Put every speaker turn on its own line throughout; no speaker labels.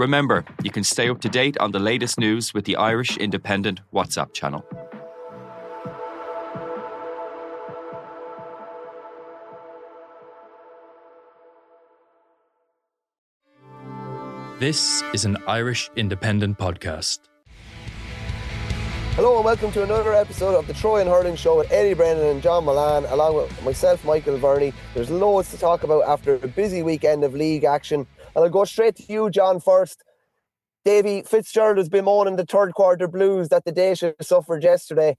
Remember, you can stay up to date on the latest news with the Irish Independent WhatsApp channel.
This is an Irish Independent podcast.
Hello and welcome to another episode of the Throw-In Hurling Show with Eddie Brennan and John Mullane, along with myself, Michael Verney. There's loads to talk about after a busy weekend of league action. And I'll go straight to you, John, first. Davy Fitzgerald has been moaning the third quarter blues that the Déise suffered yesterday.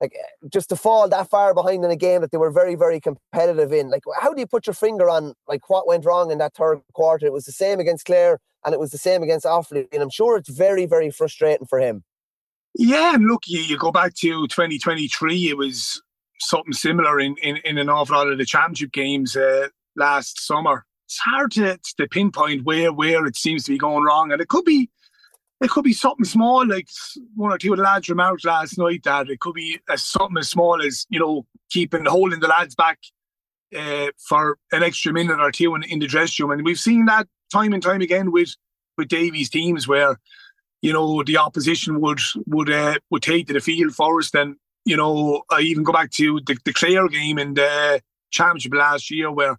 Like just to fall that far behind in a game that they were very, very competitive in. Like, how do you put your finger on like what went wrong in that third quarter? It was the same against Clare and it was the same against Offaly, and I'm sure it's very, very frustrating for him.
Yeah, and look, you, you go back to 2023, it was something similar in, in, in an awful lot of the championship games uh, last summer. It's hard to, to pinpoint where where it seems to be going wrong, and it could be it could be something small, like one or two of the lads remarked last night that it could be as something as small as you know keeping holding the lads back uh, for an extra minute or two in, in the dressing room, and we've seen that time and time again with with Davy's teams where you know the opposition would would uh, would take to the field first, and you know I even go back to the, the Clare game in the championship last year where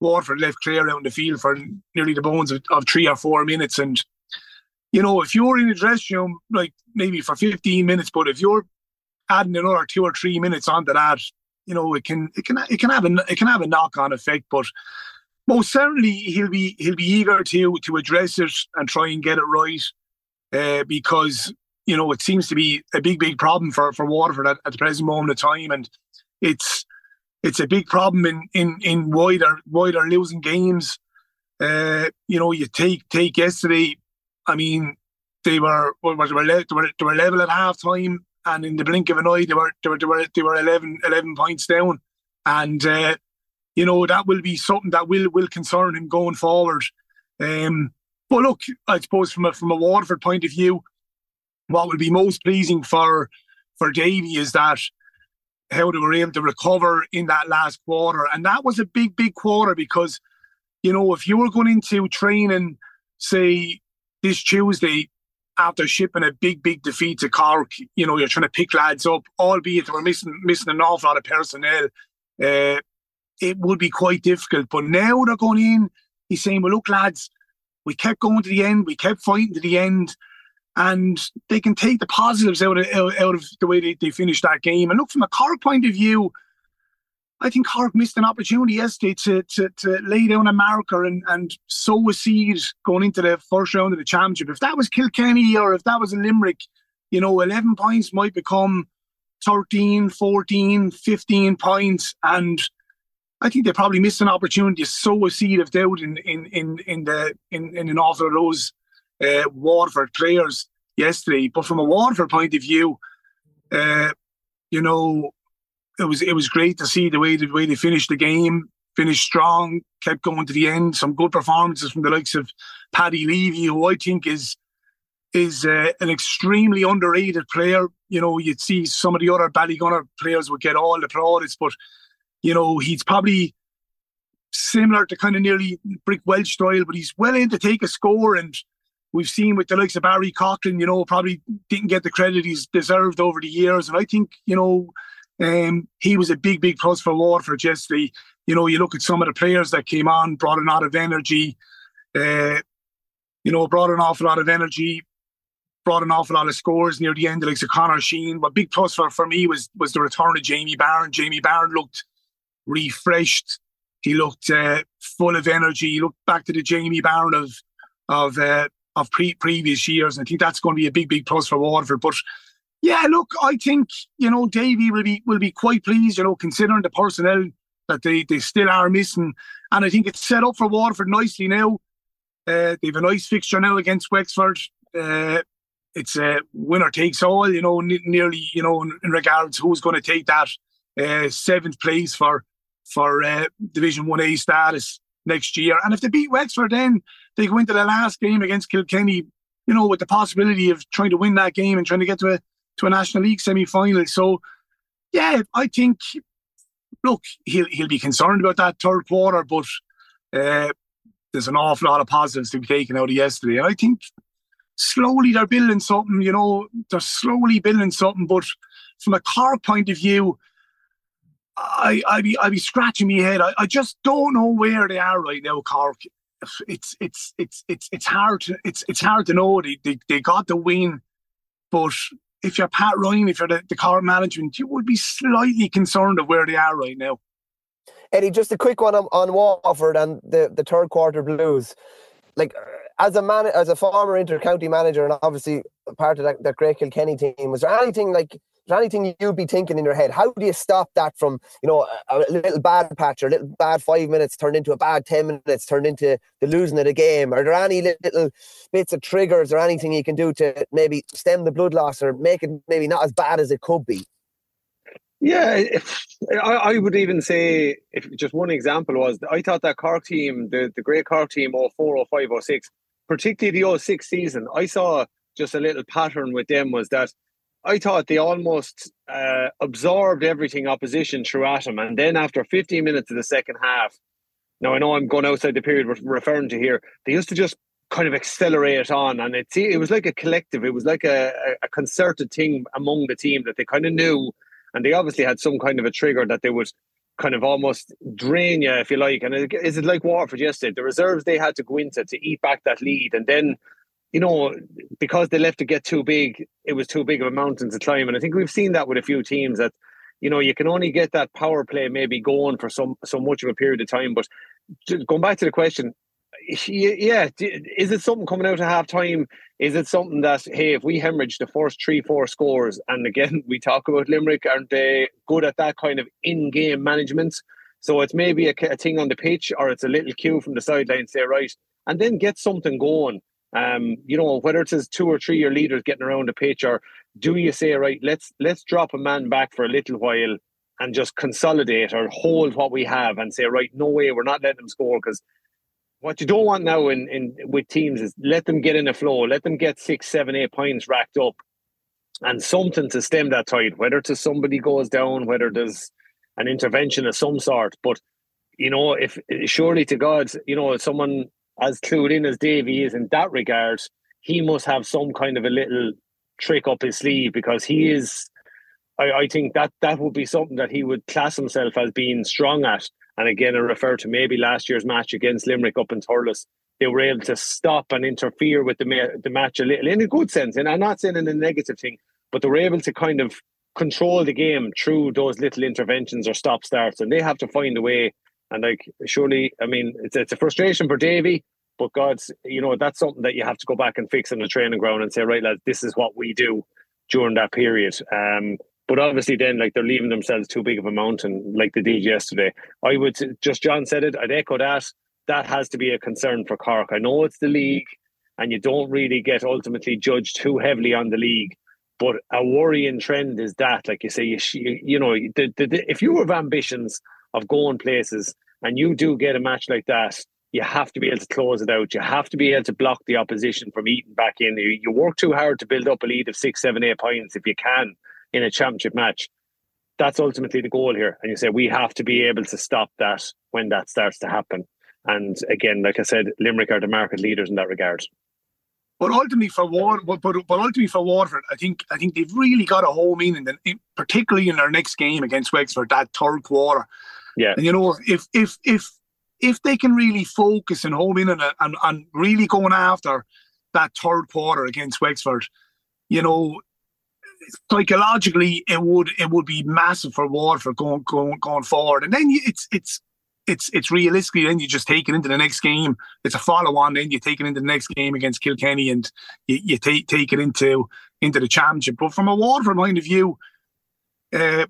Waterford left out in the field for nearly the bones of, of three or four minutes, and you know if you're in a dressing room like maybe for 15 minutes, but if you're adding another two or three minutes onto that, you know it can it can it can have a it can have a knock on effect, but most certainly he'll be he'll be eager to to address it and try and get it right uh, because you know it seems to be a big big problem for for Waterford at, at the present moment of time. And it's it's a big problem in in in why they're why they're losing games uh, you know you take take yesterday I mean they were they were, they were, they were level at half time and in the blink of an eye they were they were they were, they were 11, 11 points down and uh, you know that will be something that will will concern him going forward. Um, but look, I suppose from a from a Waterford point of view, what will be most pleasing for for Davy is that how they were able to recover in that last quarter, and that was a big big quarter because you know if you were going into training, say this Tuesday after shipping a big, big defeat to Cork, you know, you're trying to pick lads up, albeit they were missing missing an awful lot of personnel. Uh, it would be quite difficult. But now they're going in, he's saying, well, look, lads, we kept going to the end, we kept fighting to the end, and they can take the positives out of, out of the way they, they finished that game. And look, from a Cork point of view, I think Cork missed an opportunity yesterday to, to, to lay down a marker and, and sow a seed going into the first round of the championship. If that was Kilkenny or if that was a Limerick, you know, 11 points might become 13, 14, 15 points. And I think they probably missed an opportunity to sow a seed of doubt in in in, in the in, in an awful of those uh, Waterford players yesterday. But from a Waterford point of view, uh, you know, it was it was great to see the way the way they finished the game, finished strong, kept going to the end. Some good performances from the likes of Paddy Levy, who I think is is uh, an extremely underrated player. You know, you'd see some of the other Ballygunner players would get all the plaudits, but you know, he's probably similar to kind of nearly Brick Walsh style, but he's well in to take a score. And we've seen with the likes of Barry Coughlan, you know, probably didn't get the credit he's deserved over the years. And I think, you know, um, he was a big, big plus for Waterford yesterday. You know, you look at some of the players that came on, brought a lot of energy, uh, you know, brought an awful lot of energy, brought an awful lot of scores near the end, like Connor Sheehan. But big plus for, for me was was the return of Jamie Barron. Jamie Barron looked refreshed. He looked uh, full of energy. He looked back to the Jamie Barron of of uh, of pre- previous years. And I think that's going to be a big, big plus for Waterford. But yeah, look, I think you know Davy will be will be quite pleased. You know, considering the personnel that they they still are missing, and I think it's set up for Waterford nicely now. Uh, they have a nice fixture now against Wexford. Uh, it's a winner takes all, you know, nearly, you know, in, in regards who's going to take that uh, seventh place for for uh, Division One A status next year. And if they beat Wexford, then they go into the last game against Kilkenny, you know, with the possibility of trying to win that game and trying to get to a to a National League semi final. So, yeah, I think. Look, he'll he'll be concerned about that third quarter, but uh, there's an awful lot of positives to be taken out of yesterday. And I think slowly they're building something, you know, they're slowly building something. But from a Cork point of view, I I be I be scratching my head. I, I just don't know where they are right now, Cork. It's it's it's it's it's hard to it's it's hard to know. They they, they got the win, but if you're Pat Ryan, if you're the, the Cork management, you would be slightly concerned of where they are right now.
Eddie, just a quick one on, on Waterford and the, the third quarter blues. Like as a man, as a former inter-county manager, and obviously part of that, that great Kilkenny team, was there anything like there anything you'd be thinking in your head? How do you stop that from, you know, a, a, little bad patch or a little bad five minutes turned into a bad 10 minutes, turned into the losing of the game? Are there any little bits of triggers or anything you can do to maybe stem the blood loss or make it maybe not as bad as it could be?
Yeah, if, I, I, would even say if just one example was I thought that Cork team, the, the great Cork team, 04, 05, 06, particularly the 06 season, I saw just a little pattern with them was that I thought they almost uh, absorbed everything opposition threw at them. And then after 15 minutes of the second half, now I know I'm going outside the period we're referring to here, they used to just kind of accelerate on. And it, it was like a collective, it was like a, a concerted thing among the team that they kind of knew. And they obviously had some kind of a trigger that they would kind of almost drain you, if you like. And is it like Waterford yesterday? The reserves they had to go into to eat back that lead. And then you know, because they left it get too big, it was too big of a mountain to climb. And I think we've seen that with a few teams that, you know, you can only get that power play maybe going for some so much of a period of time. But going back to the question, yeah, is it something coming out of half time? Is it something that hey, if we hemorrhage the first three, four scores, and again we talk about Limerick, aren't they good at that kind of in-game management? So it's maybe a, a thing on the pitch, or it's a little cue from the sideline, say right, and then get something going um, you know, whether it's two or three year leaders getting around the pitch, or do you say, right, let's let's drop a man back for a little while and just consolidate or hold what we have and say, right, no way, we're not letting them score because what you don't want now in, in with teams is let them get in a flow, let them get six, seven, eight points racked up, and something to stem that tide. Whether to somebody goes down, whether there's an intervention of some sort, but you know, if surely to God, you know, someone as clued in as Davy is in that regard, he must have some kind of a little trick up his sleeve because he is. I, I think that that would be something that he would class himself as being strong at. And again, I refer to maybe last year's match against Limerick up in Thurles. They were able to stop and interfere with the ma- the match a little in a good sense, and I'm not saying in a negative thing, but they were able to kind of control the game through those little interventions or stop starts, and they have to find a way and like, surely, I mean, it's it's a frustration for Davy, but God's, you know, that's something that you have to go back and fix in the training ground and say, right, lads, this is what we do during that period. Um, but obviously, then, like they're leaving themselves too big of a mountain, like they did yesterday. I would just John said it. I'd echo that. That has to be a concern for Cork. I know it's the league, and you don't really get ultimately judged too heavily on the league. But a worrying trend is that, like you say, you, you know, the, the, the, if you have ambitions of going places and you do get a match like that, you have to be able to close it out. You have to be able to block the opposition from eating back in. You, work too hard to build up a lead of six, seven, eight points if you can in a championship match. That's ultimately the goal here. And you say we have to be able to stop that when that starts to happen. And again, like I said, Limerick are the market leaders in that regard.
But ultimately for Water, but, but, but ultimately for Waterford, I think I think they've really got a home in, in particularly in their next game against Wexford, that third quarter.
Yeah.
And you know, if if if if they can really focus and home in and, and, and really going after that third quarter against Wexford, you know, psychologically it would it would be massive for Waterford going going going forward. And then it's it's it's it's realistically then you just take it into the next game. It's a follow on. Then you take it into the next game against Kilkenny, and you, you take take it into into the championship. But from a Waterford point of view, uh,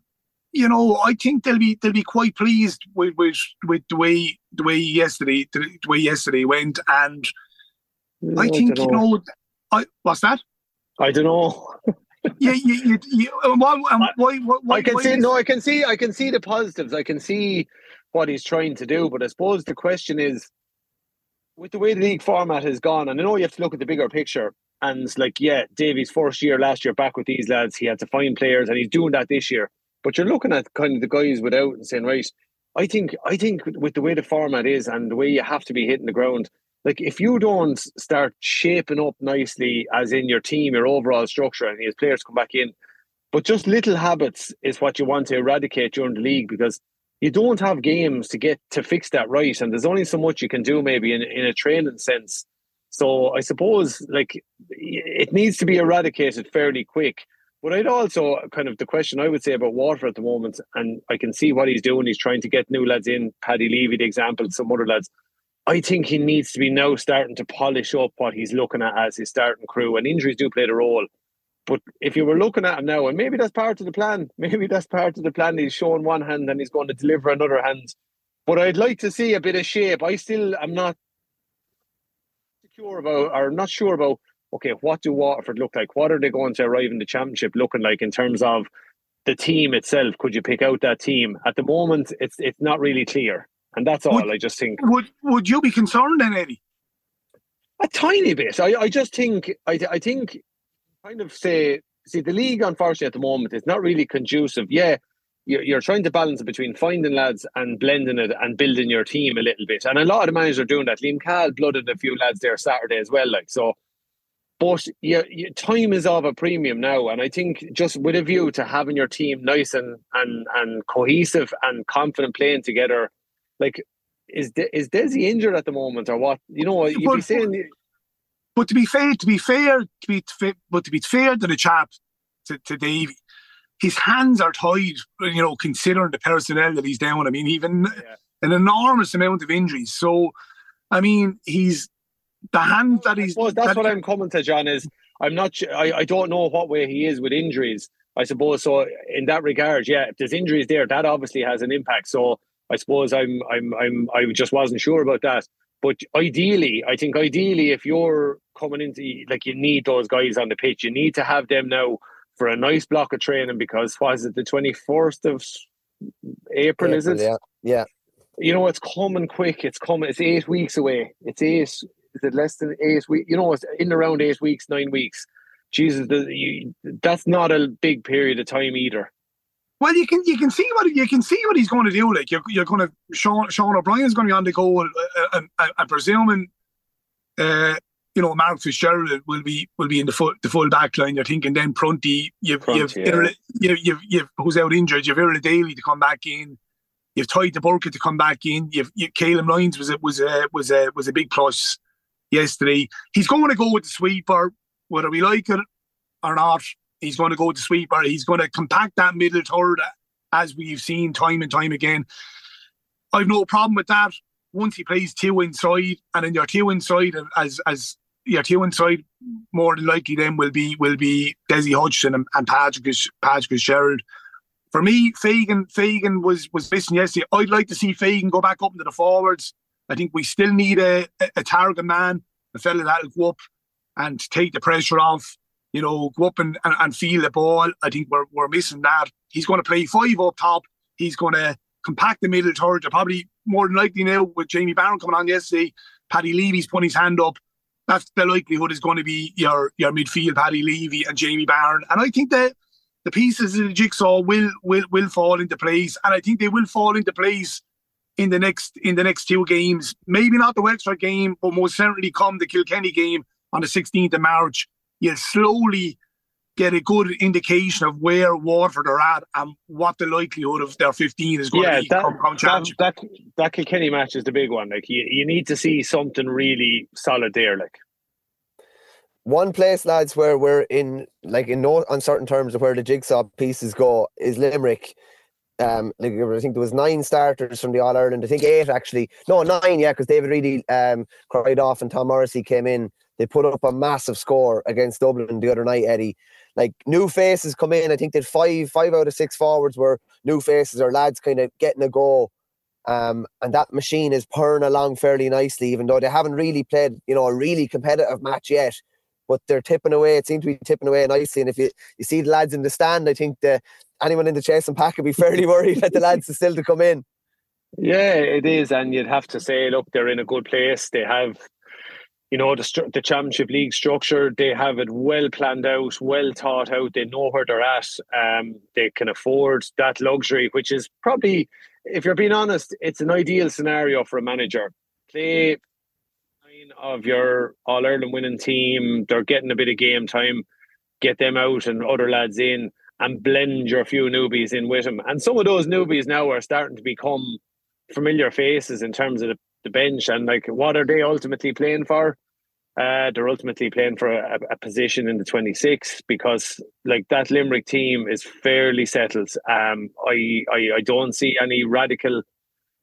you know, I think they'll be they'll be quite pleased with with, with the way the way yesterday the, way yesterday went, and I think you know. I what's that?
I don't know.
yeah, you, you, you, um, why, um, why, why,
I can see. No, I can see. I can see the positives. I can see what he's trying to do. But I suppose the question is, with the way the league format has gone, and I know you have to look at the bigger picture. And it's like, yeah, Davy's first year last year back with these lads, he had to find players, and he's doing that this year. But you're looking at kind of the guys without and saying, right, I think, I think with the way the format is and the way you have to be hitting the ground, like if you don't start shaping up nicely, as in your team, your overall structure, and his players come back in, but just little habits is what you want to eradicate during the league because you don't have games to get to fix that right, and there's only so much you can do maybe in in a training sense. So I suppose like it needs to be eradicated fairly quick. But I'd also kind of the question I would say about Water at the moment, and I can see what he's doing. He's trying to get new lads in. Paddy Levy, the example, some other lads. I think he needs to be now starting to polish up what he's looking at as his starting crew. And injuries do play the role. But if you were looking at him now, and maybe that's part of the plan, maybe that's part of the plan. He's showing one hand and he's going to deliver another hand. But I'd like to see a bit of shape. I still am not secure about, or not sure about. Okay, what do Waterford look like? What are they going to arrive in the championship looking like in terms of the team itself? Could you pick out that team? At the moment, it's it's not really clear, and that's all.
Would-
I just think
Would would you be concerned then, Eddie?
a tiny bit. I, I just think I, I think kind of say see the league unfortunately at the moment is not really conducive. Yeah, you're, you're trying to balance it between finding lads and blending it and building your team a little bit. And a lot of the managers are doing that. Liam Cahill blooded a few lads there Saturday as well. Like so. But yeah, yeah, time is of a premium now, and I think just with a view to having your team nice and and and cohesive and confident playing together, like is De- is Desi injured at the moment or what? You know, you'd be
But-
saying
But to be fair, to be fair, to be fa- but to be fair to the chap, to, to Davy, his hands are tied. You know, considering the personnel that he's down. I mean, even
Yeah.
an enormous amount of injuries. So, I mean, he's the hand that he's.
suppose that's
that-
what I'm coming to, John. Is I'm not. I, I don't know what way he is with injuries. I suppose so. In that regard, yeah, if there's injuries there, that obviously has an impact. So I suppose I'm. I'm. I'm. I just wasn't sure about that. But ideally, I think ideally, if you're coming into like you need those guys on the pitch, you need to have them now for a nice block of training because was it the 21st of April? is it?
Yeah, yeah.
you know, it's coming quick. It's coming. It's eight weeks away. It's eight. Is it less than eight weeks? You know, it's in around eight weeks, nine weeks. Jesus, the, you, that's not a big period of time either.
Well, you can you can see what you can see what he's going to do. Like you're you're going to Sean Sean O'Brien's going to be on the goal. Uh, and and I'm presuming, uh, you know, Mark Fitzgerald will be will be in the full the full back line. You're thinking then Prunty, you've you've,
Prunty, yeah.
you've you've you've who's out injured. You've Iarlaith Daly to come back in. You've Tadhg de Búrca to come back in. You've you, Calum Lyons was a, was a was a was a big plus yesterday. He's going to go with the sweeper, whether we like it or not. He's going to go with the sweeper. He's going to compact that middle third, as we've seen time and time again. I've no problem with that. Once he plays two inside, and then your two inside, as as your two inside, more than likely then will be will be Dessie Hutchinson and, and Patrick Patrick Sherrod. For me, Fagan Fagan was was missing yesterday. I'd like to see Fagan go back up into the forwards. I think we still need a, a, target man, a fella that'll go up and take the pressure off. You know, go up and, and, and feel the ball. I think we're we're missing that. He's going to play five up top. He's going to compact the middle third. Probably more than likely now with Jamie Barron coming on yesterday. Paddy Levy's putting his hand up. That's the likelihood is going to be your your midfield, Paddy Levy and Jamie Barron. And I think that the pieces of the jigsaw will will will fall into place, and I think they will fall into place in the next in the next two games. Maybe not the Wexford game, but most certainly come the Kilkenny game on the 16th of March. You'll slowly get a good indication of where Waterford are at and what the likelihood of their 15 is going
Yeah,
to be
that,
come, come
that, that that Kilkenny match is the big one. Like you, you need to see something really solid there. Like
One place, lads, where we're in like in no uncertain terms of where the jigsaw pieces go is Limerick. Um, like I think there was nine starters from the All Ireland. I think eight actually. No, nine, yeah, because David Reidy um, cried off and Tom Morrissey came in. They put up a massive score against Dublin the other night, Eddie. Like new faces come in. I think that five five out of six forwards were new faces or lads kind of getting a go Um, and that machine is purring along fairly nicely, even though they haven't really played, you know, a really competitive match yet. But they're tipping away. It seems to be tipping away nicely. And if you, you see the lads in the stand, I think the anyone in the chase and pack would be fairly worried that the lads are still to come in.
Yeah, it is, and you'd have to say, look, they're in a good place. They have you know the the championship league structure they have it well planned out well thought out they know where they're at um, they can afford that luxury which is probably if you're being honest it's an ideal scenario for a manager play nine of your all ireland winning team they're getting a bit of game time get them out and other lads in and blend your few newbies in with them and some of those newbies now are starting to become familiar faces in terms of the the bench and like what are they ultimately playing for? Uh, they're ultimately playing for a, a, position in the 26 because like that Limerick team is fairly settled. Um, I, I, I don't see any radical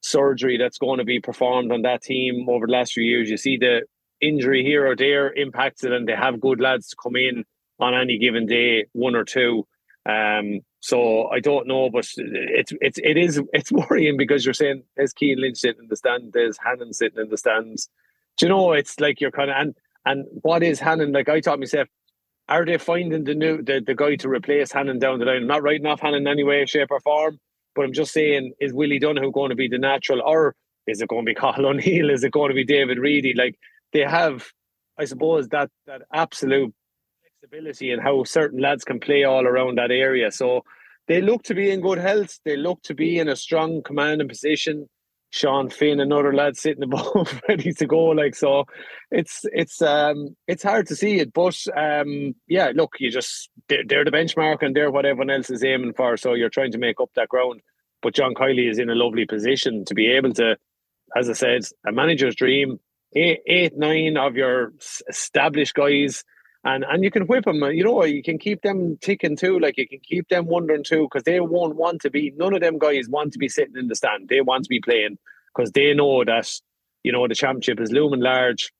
surgery that's going to be performed on that team over the last few years. You see the injury here or there impacts it, and they have good lads to come in on any given day, one or two. Um, so I don't know, but it's it's it is it's worrying because you're saying there's Cian Lynch sitting in the stand, there's Hannon sitting in the stands. Do you know it's like you're kind of and and what is Hannon like? I thought myself, are they finding the new the, the guy to replace Hannon down the line? I'm not writing off Hannon in any way, shape, or form, but I'm just saying, is Willie Donoghue going to be the natural, or is it going to be Cathal O'Neill? Is it going to be David Reidy? Like they have, I suppose that that absolute flexibility and how certain lads can play all around that area. So they look to be in good health. They look to be in a strong commanding position. Sean Finn, another lad sitting above, ready to go. Like so, it's it's um it's hard to see it, but um yeah, look, you just they're, they're the benchmark and they're what everyone else is aiming for. So you're trying to make up that ground. But John Kiely is in a lovely position to be able to, as I said, a manager's dream. Eight, eight nine of your established guys and and you can whip them. Uh, you know, you can keep them ticking too. Like you can keep them wondering too, because they won't want to be. None of them guys want to be sitting in the stand. They want to be playing because they know that you know the championship is looming large.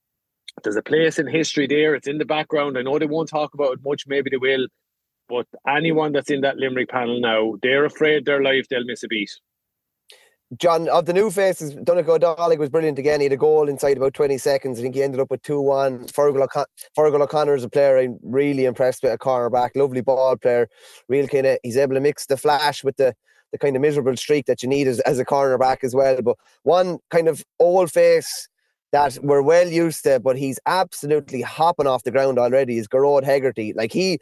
There's a place in history there. It's in the background. I know they won't talk about it much. Maybe they will. But anyone that's in that Limerick panel now, they're afraid their life they'll miss a beat.
John, of the new faces, Donnacha Ó Dálaigh was brilliant again. He had a goal inside about 20 seconds. I think he ended up with 2 1. Fergal, O'Con- Fergal O'Connor is a player I'm really impressed with, a cornerback, lovely ball player. Real kind of, he's able to mix the flash with the, the kind of miserable streak that you need as, as a cornerback as well. But one kind of old face that we're well used to, but he's absolutely hopping off the ground already is Gearóid Hegarty. Like he,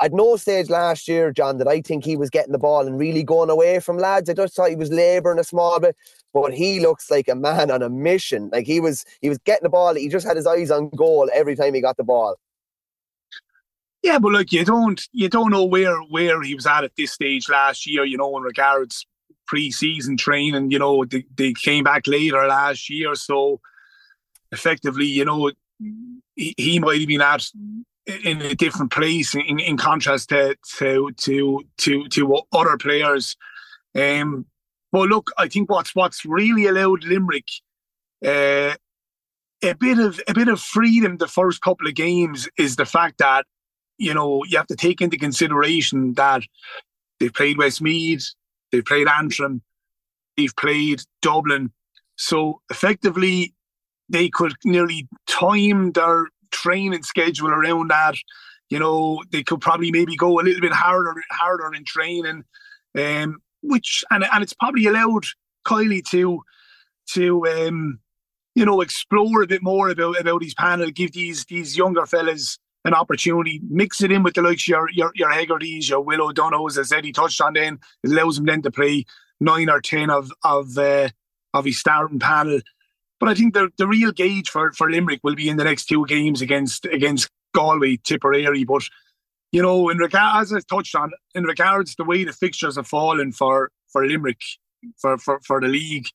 at no stage last year, John, that I think he was getting the ball and really going away from lads. I just thought he was labouring a small bit, but he looks like a man on a mission. Like he was, he was getting the ball. He just had his eyes on goal every time he got the ball.
Yeah, but like you don't, you don't know where where he was at at this stage last year. You know, in regards pre-season training. You know, they, they came back later last year, so effectively, you know, he, he might have been at in a different place in, in contrast to to to to to other players. Um, but look, I think what's what's really allowed Limerick uh, a bit of a bit of freedom the first couple of games is the fact that you know you have to take into consideration that they've played Westmeath, they've played Antrim, they've played Dublin. So effectively, they could nearly time their training schedule around that. You know, they could probably maybe go a little bit harder, harder in training, um, which and and it's probably allowed Kiely to to um, you know explore a bit more about about his panel, give these these younger fellas an opportunity, mix it in with the likes your your your Hegartys, your Willie O'Donoghue's, as Eddie touched on. Then it allows him then to play nine or ten of of uh, of his starting panel but I think the the real gauge for, for Limerick will be in the next two games against against Galway, Tipperary. But you know, in regard as I touched on, in regards the way the fixtures have fallen for for Limerick for, for, for the league,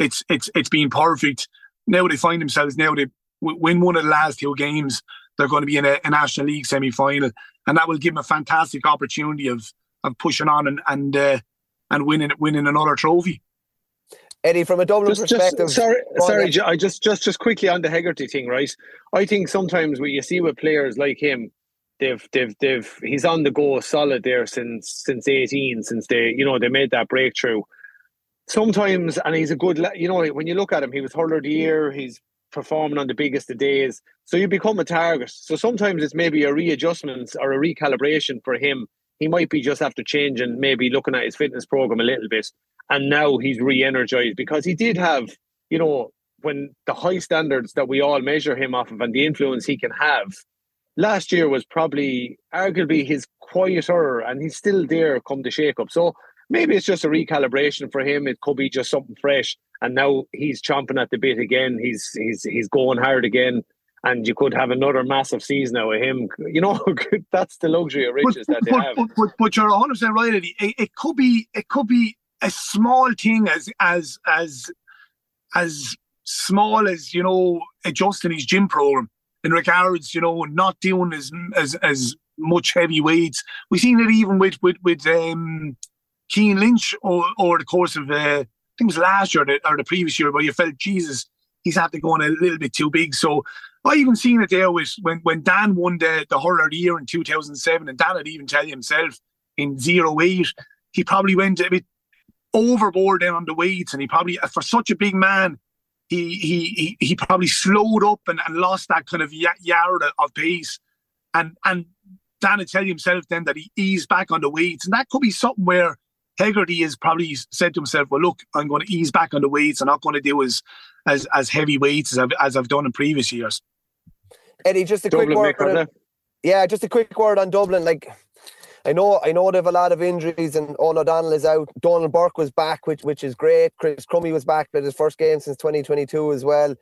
it's it's it's been perfect. Now they find themselves now they win one of the last two games, they're going to be in a, a National League semi final, and that will give them a fantastic opportunity of of pushing on and and uh, and winning winning another trophy.
Eddie, from a Dublin
just,
perspective.
Just, sorry, sorry, I just just just quickly on the Hegarty thing, right? I think sometimes what you see with players like him, they've they've they've he's on the go solid there since since eighteen, since they you know they made that breakthrough. sometimes, and he's a good, you know, when you look at him, he was hurler of the year. He's performing on the biggest of days. So you become a target. So sometimes it's maybe a readjustment or a recalibration for him. He might be just after changing, maybe looking at his fitness program a little bit. And now he's re energized because he did have, you know, when the high standards that we all measure him off of and the influence he can have, last year was probably arguably his quieter and he's still there come the shake up. So maybe it's just a recalibration for him. It could be just something fresh. And now he's chomping at the bit again. He's he's he's going hard again. And you could have another massive season now with him. You know, that's the luxury of riches
but,
that they
but,
have.
But, but, but you're 100 percent right, Eddie. It, it could be it could be a small thing as as as as small as you know adjusting his gym program in regards, you know, not doing as as as much heavy weights. We've seen it even with with with um, Lynch over, over the course of uh, I think it was last year or the, or the previous year, where you felt Jesus, he's had to go on a little bit too big. So I even seen it there with when when Dan won the the hurler year in 2007, and Dan had even tell you himself in zero eight, he probably went a bit overboard then on the weights, and he probably for such a big man he he he, probably slowed up and, and lost that kind of yard of pace. And and Dan had tell himself then that he eased back on the weights. And that could be something where Hegarty has probably said to himself, well, look, I'm going to ease back on the weights. I'm not going to do as as, as heavy weights as I've, as I've done in previous years.
Eddie, just a Dublin quick word. yeah, just a quick word on Dublin. Like I know I know they have a lot of injuries and Owen O'Donnell is out. Donal Burke was back, which which is great. Chris Crummey was back for his first game since 2022 as well.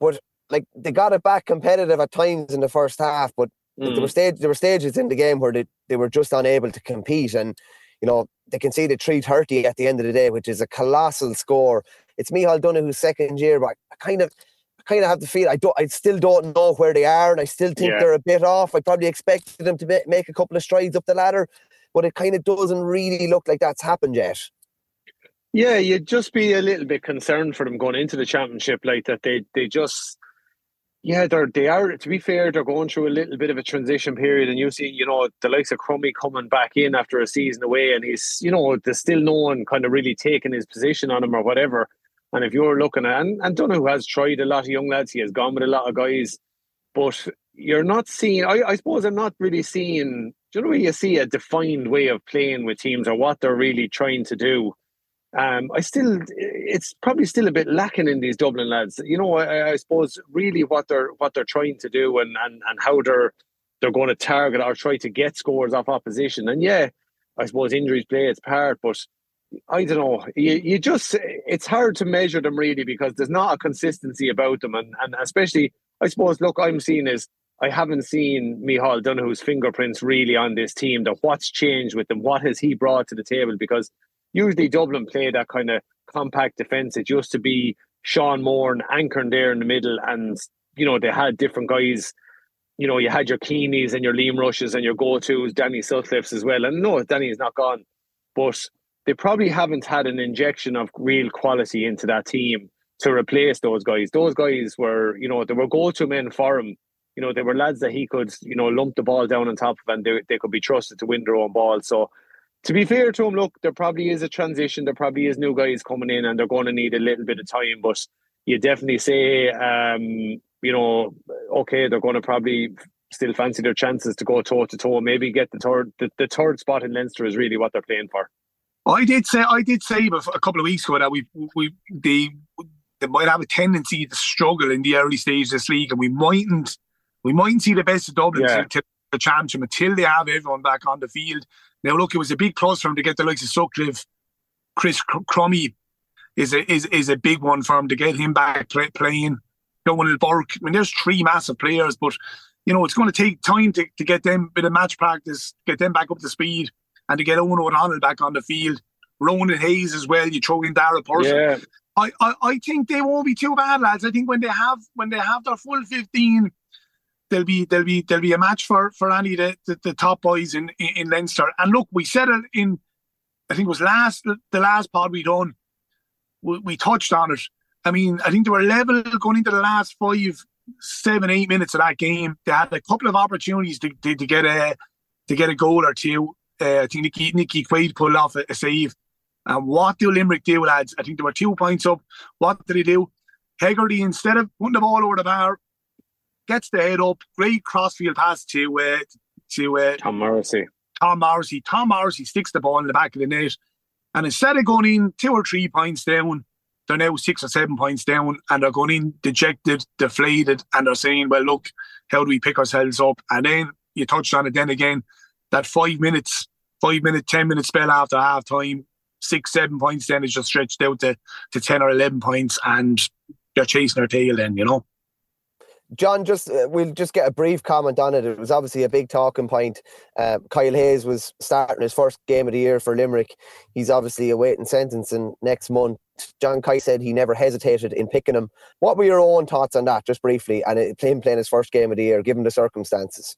But like they got it back competitive at times in the first half, but mm. there were stage there were stages in the game where they, they were just unable to compete. And you know, they conceded 330 at the end of the day, which is a colossal score. It's Micheál Donoghue's second year, but I kind of kind of have the feel I don't, I still don't know where they are, and I still think yeah. they're a bit off. I probably expected them to make a couple of strides up the ladder, but it kind of doesn't really look like that's happened yet.
Yeah, you'd just be a little bit concerned for them going into the championship, like that. They they just, yeah, they're they are. To be fair, they're going through a little bit of a transition period, and you see, you know, the likes of Crummey coming back in after a season away, and he's, you know, there's still no one kind of really taking his position on him or whatever. And if you're looking at, and, and Donoghue has tried a lot of young lads, he has gone with a lot of guys, but you're not seeing, I, I suppose I'm not really seeing, do you know you see a defined way of playing with teams or what they're really trying to do? Um, I still, it's probably still a bit lacking in these Dublin lads. You know, I, I suppose really what they're what they're trying to do and and and how they're they're going to target or try to get scores off opposition. And yeah, I suppose injuries play its part, but I don't know. You, mm. you just it's hard to measure them really because there's not a consistency about them, and and especially I suppose. Look, I'm seeing is I haven't seen Micheál Donoghue's fingerprints really on this team. That what's changed with them? What has he brought to the table? Because usually Dublin play that kind of compact defence. It used to be Sean Moore and anchoring there in the middle, and you know they had different guys. You know, you had your Keaneys and your Liam Rushes and your go-tos, Danny Sutcliffe's as well. And no, Danny is not gone, but they probably haven't had an injection of real quality into that team to replace those guys. Those guys were, you know, they were go-to men for him. You know, they were lads that he could, you know, lump the ball down on top of and they, they could be trusted to win their own ball. So to be fair to him, look, there probably is a transition. There probably is new guys coming in and they're going to need a little bit of time. But you definitely say, um, you know, okay, they're going to probably still fancy their chances to go toe to toe. Maybe get the third, the, the third spot in Leinster is really what they're playing for.
I did say I did say a couple of weeks ago that we we they they might have a tendency to struggle in the early stages of this league, and we mightn't we mightn't see the best of Dublin yeah. to, the championship until they have everyone back on the field. Now, look, it was a big plus for him to get the likes of Sutcliffe, Chris Crummey is a is is a big one for him to get him back play, playing. Donal Burke. I mean, there's three massive players, but you know it's going to take time to, to get them a bit of match practice, get them back up to speed and to get Owen O'Donnell back on the field, Ronan Hayes as well. You throw in Dara Purcell. Yeah. I, I, I think they won't be too bad, lads. I think when they have when they have their full fifteen, there'll be there'll be there'll be a match for for any of the, the, the top boys in, in, in Leinster. And look, we said it in I think it was last the last pod we done. We, we touched on it. I mean, I think they were level going into the last five, seven, eight minutes of that game. They had a couple of opportunities to, to, to get a to get a goal or two. Uh, I think Nicky Nicky Quaid pulled off a, a, save. And what do Limerick do, lads? I think they were two points up. What did he do? Hegarty, instead of putting the ball over the bar, gets the head up. Great crossfield pass to uh, to uh,
Tom Morrissey.
Tom Morrissey. Tom Morrissey sticks the ball in the back of the net. And instead of going in two or three points down, they're now six or seven points down and they're going in dejected, deflated, and they're saying, well, look, how do we pick ourselves up? And then you touched on it then again, that five minutes, five minute, 10 minute spell after half time, six, seven points then is just stretched out to, to 10 or 11 points and they're chasing their tail then, you know.
John, just uh, we'll just get a brief comment on it. It was obviously a big talking point. Uh, Kyle Hayes was starting his first game of the year for Limerick. He's obviously awaiting sentencing next month. John Kiely said he never hesitated in picking him. What were your own thoughts on that, just briefly, and it, him playing his first game of the year, given the circumstances?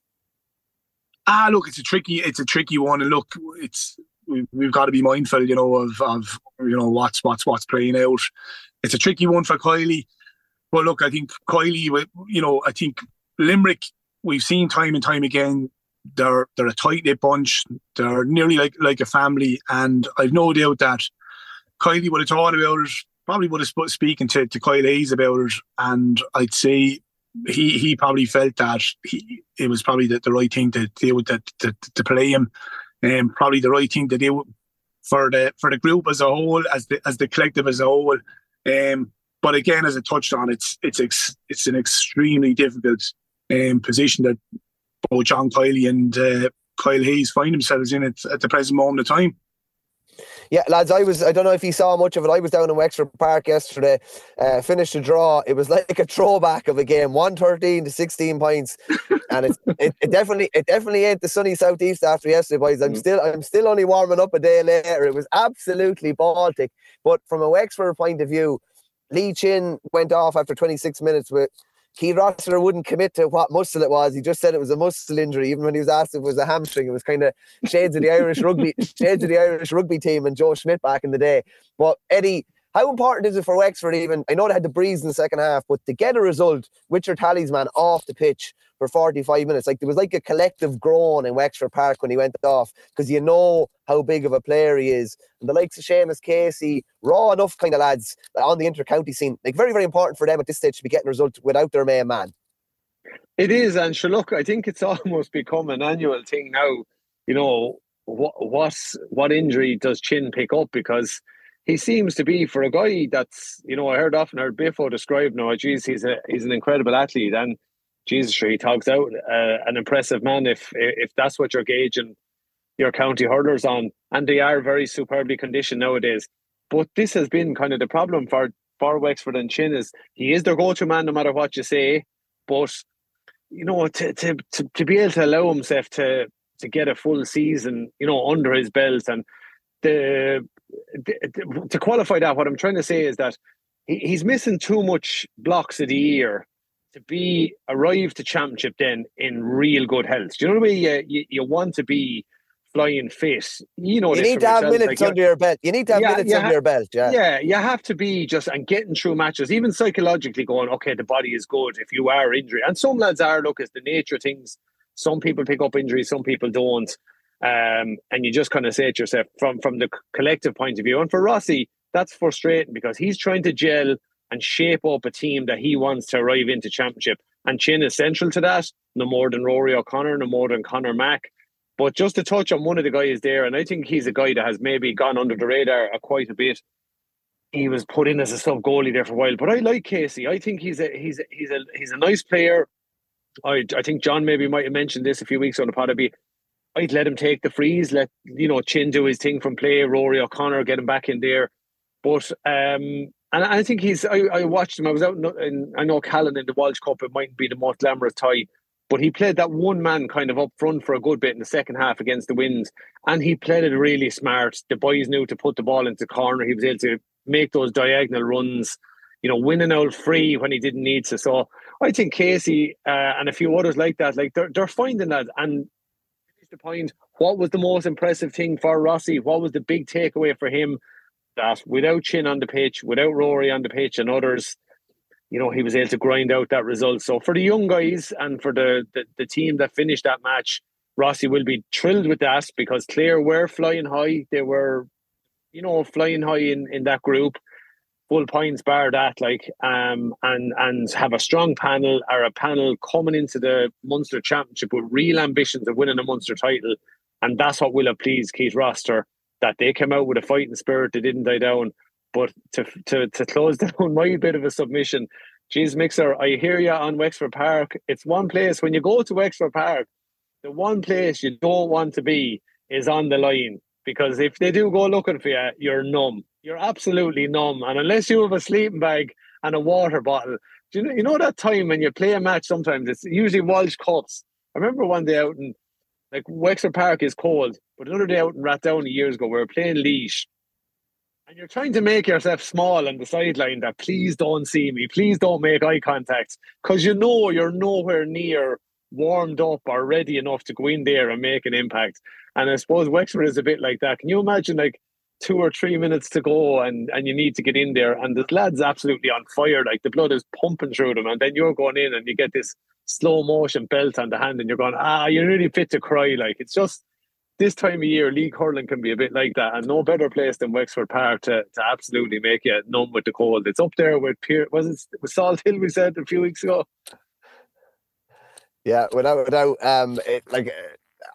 Ah, look, it's a tricky, it's a tricky one, and look, it's we've, we've got to be mindful, you know, of of you know what's what's what's playing out. It's a tricky one for Kiely well, look, I think Kiely, you know, I think Limerick, we've seen time and time again, they're they're a tight knit bunch. They're nearly like like a family, and I've no doubt that Kiely would have thought about it. Probably would have speaking to to Kyle about it, and I'd say he he probably felt that he it was probably the, the right thing to do to, to to play him, and um, probably the right thing to do for the for the group as a whole, as the as the collective as a whole. Um, but again, as I touched on, it's it's ex, it's an extremely difficult um, position that both John Kiely and uh, Kyle Hayes find themselves in at, at the present moment of time.
Yeah, lads, I was, I don't know if you saw much of it. I was down in Wexford Park yesterday, uh, finished a draw. It was like a throwback of a game, 113 to 16 points. and it's, it, it definitely, it definitely ain't the sunny southeast after yesterday, boys. I'm mm. still, I'm still only warming up a day later. It was absolutely Baltic. But from a Wexford point of view, Lee Chin went off after 26 minutes with Keith Rossiter wouldn't commit to what muscle it was. He just said it was a muscle injury, even when he was asked if it was a hamstring. It was kind of shades of the Irish rugby, shades of the Irish rugby team and Joe Schmidt back in the day. But Eddie, how important is it for Wexford even? I know they had the breeze in the second half, but to get a result with your talisman off the pitch for 45 minutes, like there was like a collective groan in Wexford Park when he went off because you know how big of a player he is. And the likes of Seamus Casey, raw enough kind of lads uh, on the inter-county scene, like very, very important for them at this stage to be getting a result without their main man.
It is, and sure, look, I think it's almost become an annual thing now. You know, what what what injury does Chin pick up because he seems to be for a guy that's you know I heard often heard Biffo describe now. geez he's a he's an incredible athlete and Jesus sure he talks out uh, an impressive man if if that's what you're gauging your county hurlers on and they are very superbly conditioned nowadays but this has been kind of the problem for for Wexford and Chin is he is their go-to man no matter what you say but you know to to to, to be able to allow himself to to get a full season you know under his belt and the to qualify that, what I'm trying to say is that he's missing too much blocks of the mm. year to be arrived to championship then in real good health. Do you know the way you, you, you want to be flying fit? You know,
you need to have yourself. minutes like, under your belt. You need to have yeah, minutes under ha- your belt. Yeah,
yeah, you have to be just and getting through matches, even psychologically going. Okay, the body is good if you are injured, and some lads are. Look, it's the nature of things. Some people pick up injuries, some people don't. Um, and you just kind of say to yourself from from the collective point of view. And for Rossi, that's frustrating because he's trying to gel and shape up a team that he wants to arrive into championship. And Chin is central to that, no more than Rory O'Connor, no more than Connor Mack. But just to touch on one of the guys there, and I think he's a guy that has maybe gone under the radar quite a bit. He was put in as a sub goalie there for a while, but I like Casey. I think he's a he's a, he's a he's a nice player. I I think John maybe might have mentioned this a few weeks on the pod. I'd be I'd let him take the frees, let you know Chin do his thing from play, Rory O'Connor get him back in there. But um, and I think he's. I, I watched him. I was out in, I know Callan in the Walsh Cup. It mightn't be the most glamorous tie, but he played that one man kind of up front for a good bit in the second half against the Winds, and he played it really smart. The boys knew to put the ball into corner. He was able to make those diagonal runs. You know, winning out free when he didn't need to. So I think Casey uh, and a few others like that, like they're they're finding that, and the point. What was the most impressive thing for Rossi? What was the big takeaway for him? That without Chin on the pitch, without Rory on the pitch, and others, you know, he was able to grind out that result. So for the young guys and for the the, the team that finished that match, Rossi will be thrilled with that because Clare were flying high. They were you know, flying high in, in that group, full points bar that, like, um, and and have a strong panel or a panel coming into the Munster Championship with real ambitions of winning a Munster title, and that's what will have pleased Keith Rossiter that they came out with a fighting spirit, they didn't die down. But to to to close down my bit of a submission, geez, Mixer, I hear you on Wexford Park. It's one place when you go to Wexford Park, the one place you don't want to be is on the line because if they do go looking for you, you're numb. You're absolutely numb, and unless you have a sleeping bag and a water bottle, do you know, you know that time when you play a match? Sometimes it's usually Walsh Cups. I remember one day out in like Wexford Park is cold, but another day out in Rathdowney years ago, we were playing Laois, and you're trying to make yourself small on the sideline that please don't see me, please don't make eye contact, because you know you're nowhere near warmed up or ready enough to go in there and make an impact. And I suppose Wexford is a bit like that. Can you imagine like two or three minutes to go and, and you need to get in there and the lad's absolutely on fire, like the blood is pumping through them, and then you're going in and you get this slow motion belt on the hand and you're going, ah, you're really fit to cry. Like it's just this time of year, league hurling can be a bit like that, and no better place than Wexford Park to, to absolutely make you numb with the cold. It's up there with Pearse, was it with Salthill? We said a few weeks ago.
Yeah, without without um, it, like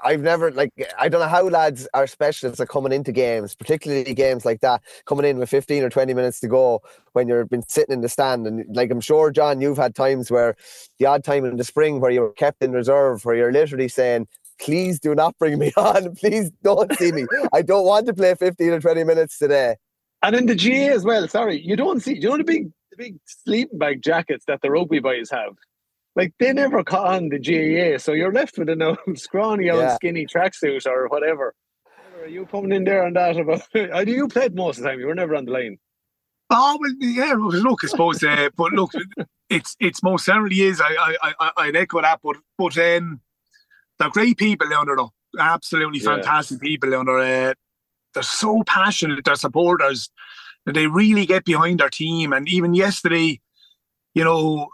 I've never like I don't know how lads are specialists are coming into games, particularly games like that, coming in with 15 or 20 minutes to go when you've been sitting in the stand. And like I'm sure, John, you've had times where the odd time in the spring where you were kept in reserve, where you're literally saying, please do not bring me on. Please don't see me. I don't want to play 15 or 20 minutes today.
And in the GAA as well, sorry, you don't see, Do you know the big, the big sleeping bag jackets that the rugby boys have? Like they never caught on the GAA, so you're left with an old scrawny old yeah. skinny tracksuit or whatever. Are you coming in there on that about? I you played most of the time. You were never on the line.
Oh well, yeah. Look, I suppose, uh, but look, it's it's most certainly is. I I I I'd echo that, but but um, they're great people down there, though. Absolutely yeah. fantastic people down there. Uh, they're so passionate. Their supporters, they really get behind their team. And even yesterday, you know,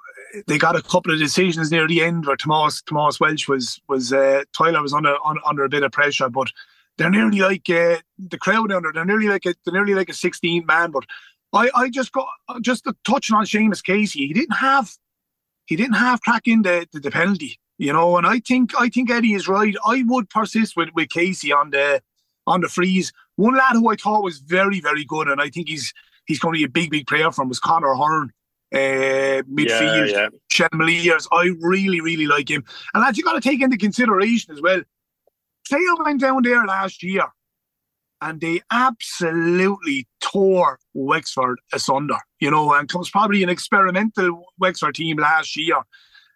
they got a couple of decisions near the end where Tomas Tomas Welch was was uh, Tyler was under on, under a bit of pressure, but they're nearly like uh, the crowd under. They're nearly like a they're nearly like a 16 man. But I I just got just touching on Seamus Casey. He didn't have he didn't have crack in the, the, the penalty, you know. And I think I think Eddie is right. I would persist with with Casey on the on the frees. One lad who I thought was very very good, and I think he's he's going to be a big big player from was Conor Hearne uh, midfield, yeah, yeah. I really, really like him. And lads, you got to take into consideration as well. Clare went down there last year and they absolutely tore Wexford asunder, you know, and it was probably an experimental Wexford team last year.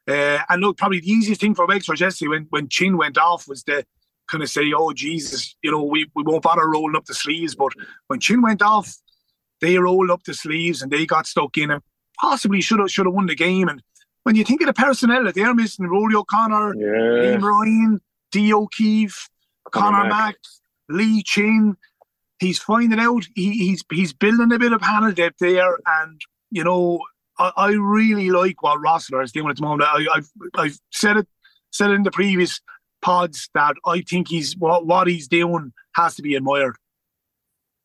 Uh, and look, probably the easiest thing for Wexford yesterday when, when Chin went off was to kind of say, oh, Jesus, you know, we, we won't bother rolling up the sleeves. But when Chin went off, they rolled up the sleeves and they got stuck in. And possibly should have should have won the game. And when you think of the personnel that they're missing, Rory O'Connor, yeah. Liam Ryan, D. O'Keefe, Connor Mack, Lee Chin, he's finding out he, he's he's building a bit of panel depth there, and you know I, I really like what Rossiter is doing at the moment. I, have I've said it said it in the previous pods that I think he's what what he's doing has to be admired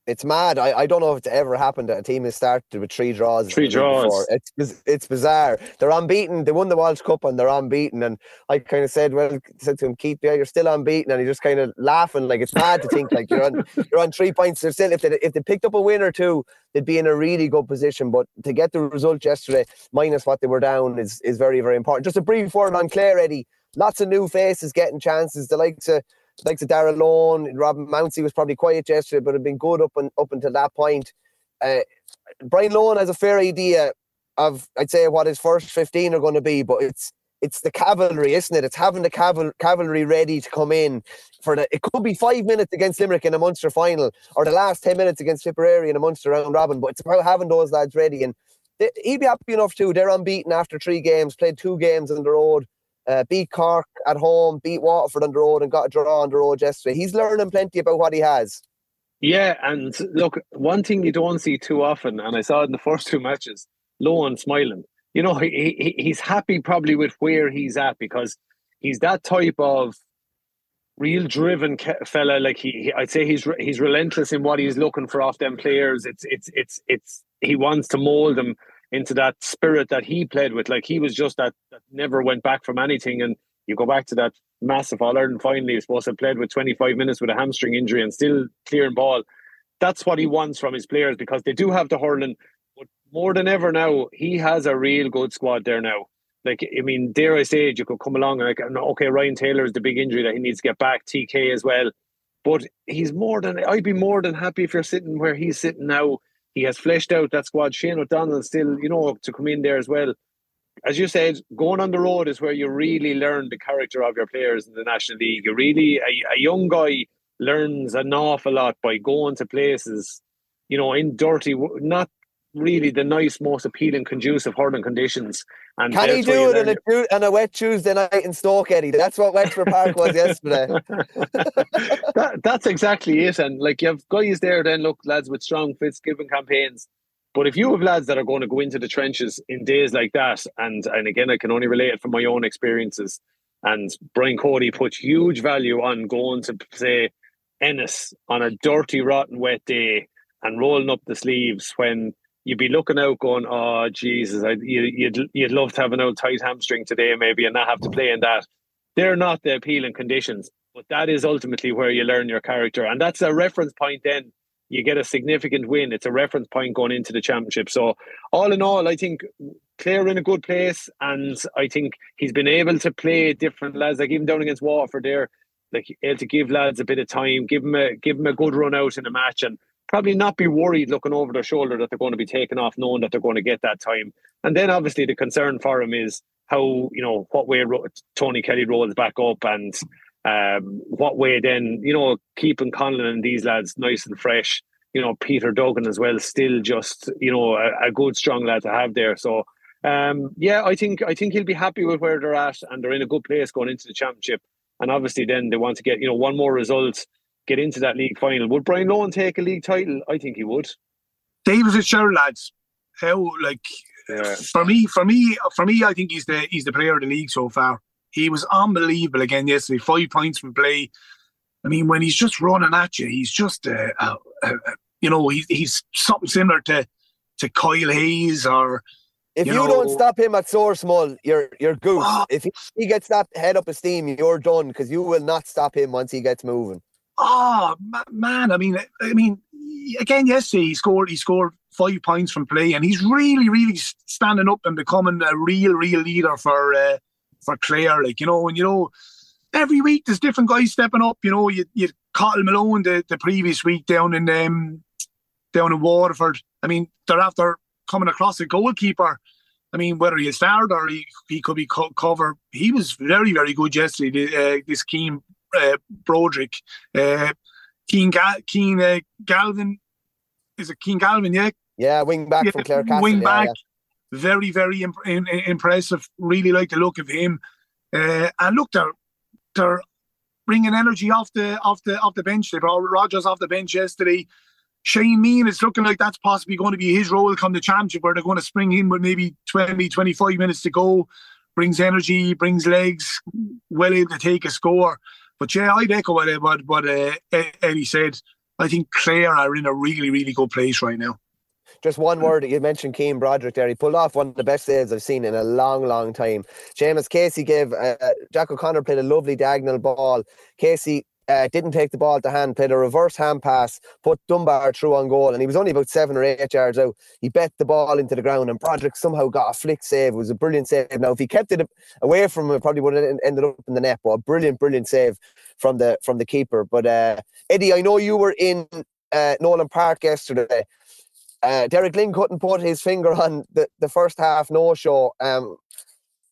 it's mad. I, I don't know if it's ever happened that a team has started with three draws.
Three draws. Before.
It's it's bizarre. They're unbeaten. They won the Walsh Cup and they're unbeaten. And I kind of said, well, said to him, Keith, yeah, you're still unbeaten, and he just kind of laughing like it's mad to think like you're on you're on three points. They're still if they if they picked up a win or two, they'd be in a really good position. But to get the result yesterday, minus what they were down, is is very very important. Just a brief word on Clare, Eddie. Lots of new faces getting chances. The likes of like the Darrell Lohan, Robin Mounsey was probably quiet yesterday, but had been good up and up until that point. Uh, Brian Lohan has a fair idea of, I'd say, what his first fifteen are going to be, but it's it's the cavalry, isn't it? It's having the caval- cavalry ready to come in for the. It could be five minutes against Limerick in a Munster final, or the last ten minutes against Tipperary in a Munster round robin. But it's about having those lads ready, and they, he'd be happy enough too. They're unbeaten after three games, played two games on the road uh, beat Cork at home, beat Waterford on the road, and got a draw on the road yesterday. He's learning plenty about what he has.
Yeah, and look, one thing you don't see too often, and I saw it in the first two matches, Lohan smiling. You know, he, he he's happy probably with where he's at because he's that type of real driven fella. Like he, he, I'd say he's he's relentless in what he's looking for off them players. It's it's it's it's he wants to mold them into that spirit that he played with. Like he was just that, that never went back from anything. And you go back to that massive All Ireland final, he's supposed to have played with 25 minutes with a hamstring injury and still clearing ball. That's what he wants from his players because they do have the hurling. But more than ever now, he has a real good squad there now. Like, I mean, dare I say it, you could come along and like, okay, Ryan Taylor is the big injury that he needs to get back, TK as well. But he's more than, I'd be more than happy if you're sitting where he's sitting now. He has fleshed out that squad. Shane O'Donnell still, you know, to come in there as well. As you said, going on the road is where you really learn the character of your players in the National League. You really, a, a young guy learns an awful lot by going to places, you know, in dirty, not really the nice, most appealing, conducive hurling conditions.
And Can he do it on a, on a wet Tuesday night in Stoke, Eddie? That's what Wexford Park was yesterday.
that, that's exactly it. And like you have guys there, then look, lads with strong Fitzgibbon campaigns. But if you have lads that are going to go into the trenches in days like that, and and again, I can only relate it from my own experiences. And Brian Cody puts huge value on going to say Ennis on a dirty, rotten, wet day and rolling up the sleeves when you'd be looking out going, oh, Jesus, I, you, you'd, you'd love to have an old tight hamstring today maybe and not have to play in that. They're not the appealing conditions, but that is ultimately where you learn your character. And that's a reference point then. You get a significant win. It's a reference point going into the championship. So, all in all, I think Clare in a good place, and I think he's been able to play different lads. Like even down against Waterford, there, like able to give lads a bit of time, give them a give them a good run out in a match, and probably not be worried looking over their shoulder that they're going to be taken off, knowing that they're going to get that time. And then obviously the concern for him is how you know what way Tony Kelly rolls back up and um, what way then you know keeping Conlon and these lads nice and fresh. You know Peter Duggan as well, still just you know a, a good strong lad to have there. So um, yeah, I think I think he'll be happy with where they're at and they're in a good place going into the championship. And obviously then they want to get you know one more result get into that league final. Would Brian Lohan take a league title? I think he would.
David Fitzgerald, lads, how like yeah. for me, for me, for me, I think he's the he's the player of the league so far. He was unbelievable again yesterday. Five points from play. I mean, when he's just running at you, he's just uh, uh, uh, you know he's he's something similar to to Kyle Hayes or.
If you, you know, don't stop him at source small, you're you're goose. Oh, if he, he gets that head up of steam, you're done because you will not stop him once he gets moving.
Oh man, I mean, I mean, again, yesterday he scored. He scored five points from play, and he's really, really standing up and becoming a real, real leader for uh, for Clare. Like you know, and you know, every week there's different guys stepping up. You know, you you Cathal Malone the, the previous week down in um, down in Waterford. I mean, they're after coming across a goalkeeper. I mean, whether he started or he, he could be co- cover, he was very, very good yesterday. Uh, this Keane uh, Broderick, uh, Keen, Ga- Keen uh, Galvin. Is it Cian Galvin? Yeah.
Yeah, wing back yeah, from Clarecastle.
Wing back. Yeah. Very, very imp- in, impressive. Really like the look of him. Uh, and look, they're they're bringing energy off the off the off the bench. They brought Rogers off the bench yesterday. Shane Meehan, it's looking like that's possibly going to be his role come the championship, where they're going to spring him with maybe 20, 25 minutes to go. Brings energy, brings legs, well able to take a score. But yeah, I'd echo what, what, what uh, Eddie said. I think Clare are in a really, really good place right now.
Just one word you mentioned Keane Broderick there. He pulled off one of the best saves I've seen in a long, long time. Seamus Casey gave uh Jack O'Connor played a lovely diagonal ball. Casey uh, didn't take the ball to hand, played a reverse hand pass, put Dunbar through on goal, and he was only about seven or eight yards out. He bet the ball into the ground, and Broderick somehow got a flick save. It was a brilliant save. Now, if he kept it away from him, it probably would have ended up in the net. But a brilliant, brilliant save from the from the keeper. But uh, Eddie, I know you were in uh, Nolan Park yesterday. Uh, Derek Lyng couldn't put his finger on the, the first half no show. Um,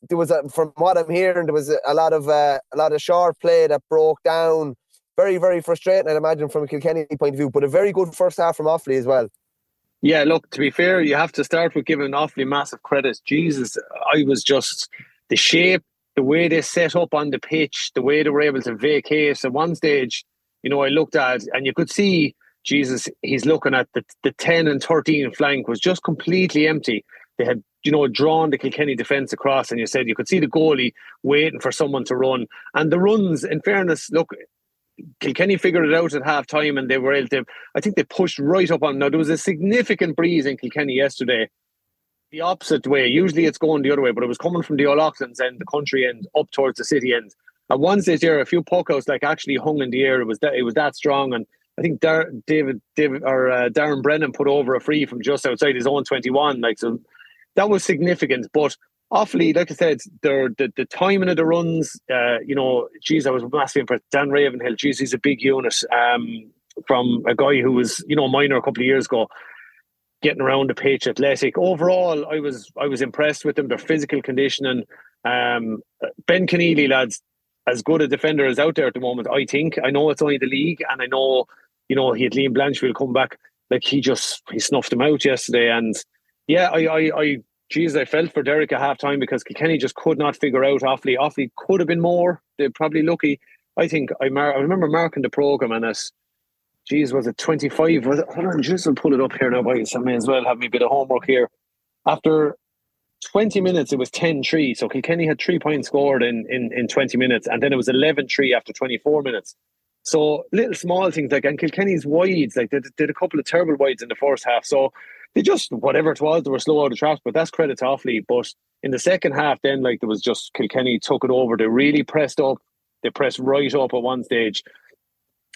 there was a, from what I'm hearing, there was a, lot of uh, a lot of short play that broke down very, very frustrating, I'd imagine, from a Kilkenny point of view, but a very good first half from Offaly as well.
Yeah, look, to be fair, you have to start with giving Offaly massive credit. Jesus, I was just the shape, the way they set up on the pitch, the way they were able to vacate. At one stage, you know, I looked at and you could see Jesus, he's looking at the, the 10 and 13 flank was just completely empty. They had, you know, drawn the Kilkenny defence across, and you said you could see the goalie waiting for someone to run. And the runs, in fairness, look, Kilkenny figured it out at half time and they were able to, I think they pushed right up on. Now, there was a significant breeze in Kilkenny yesterday, the opposite way. Usually it's going the other way, but it was coming from the O'Loughlin's end, the country end, up towards the city end. At one stage there, a few puckouts like actually hung in the air. It was that, it was that strong. And I think Dar- David, David or uh, Darren Brennan put over a free from just outside his own 21. Like, so that was significant. But Offaly, like I said, the the, the timing of the runs, uh, you know, geez, I was massively impressed. Dan Ravenhill, geez, he's a big unit um, from a guy who was, you know, minor a couple of years ago, getting around the pitch, athletic. Overall, I was I was impressed with them. Their physical conditioning. Um, ben Conneely, lads, as good a defender as out there at the moment. I think. I know it's only the league, and I know, you know, he had Liam Blanchfield come back. Like he just he snuffed him out yesterday, and yeah, I I, I geez, I felt for Derek at half time because Kilkenny just could not figure out Offaly. Offaly could have been more. They're probably lucky. I think I mar- I remember marking the program and as geez, was it 25? Was it, hold on, just will pull it up here now, boys. I may as well have me a bit of homework here. After 20 minutes, it was 10 3. So Kilkenny had three points scored in, in, in 20 minutes, and then it was 11 3 after 24 minutes. So little small things like, and Kilkenny's wides, like they did a couple of terrible wides in the first half. So they just whatever it was, they were slow out of traps, but that's credit to Offaly. But in the second half, then like there was just Kilkenny took it over. They really pressed up. They pressed right up at one stage.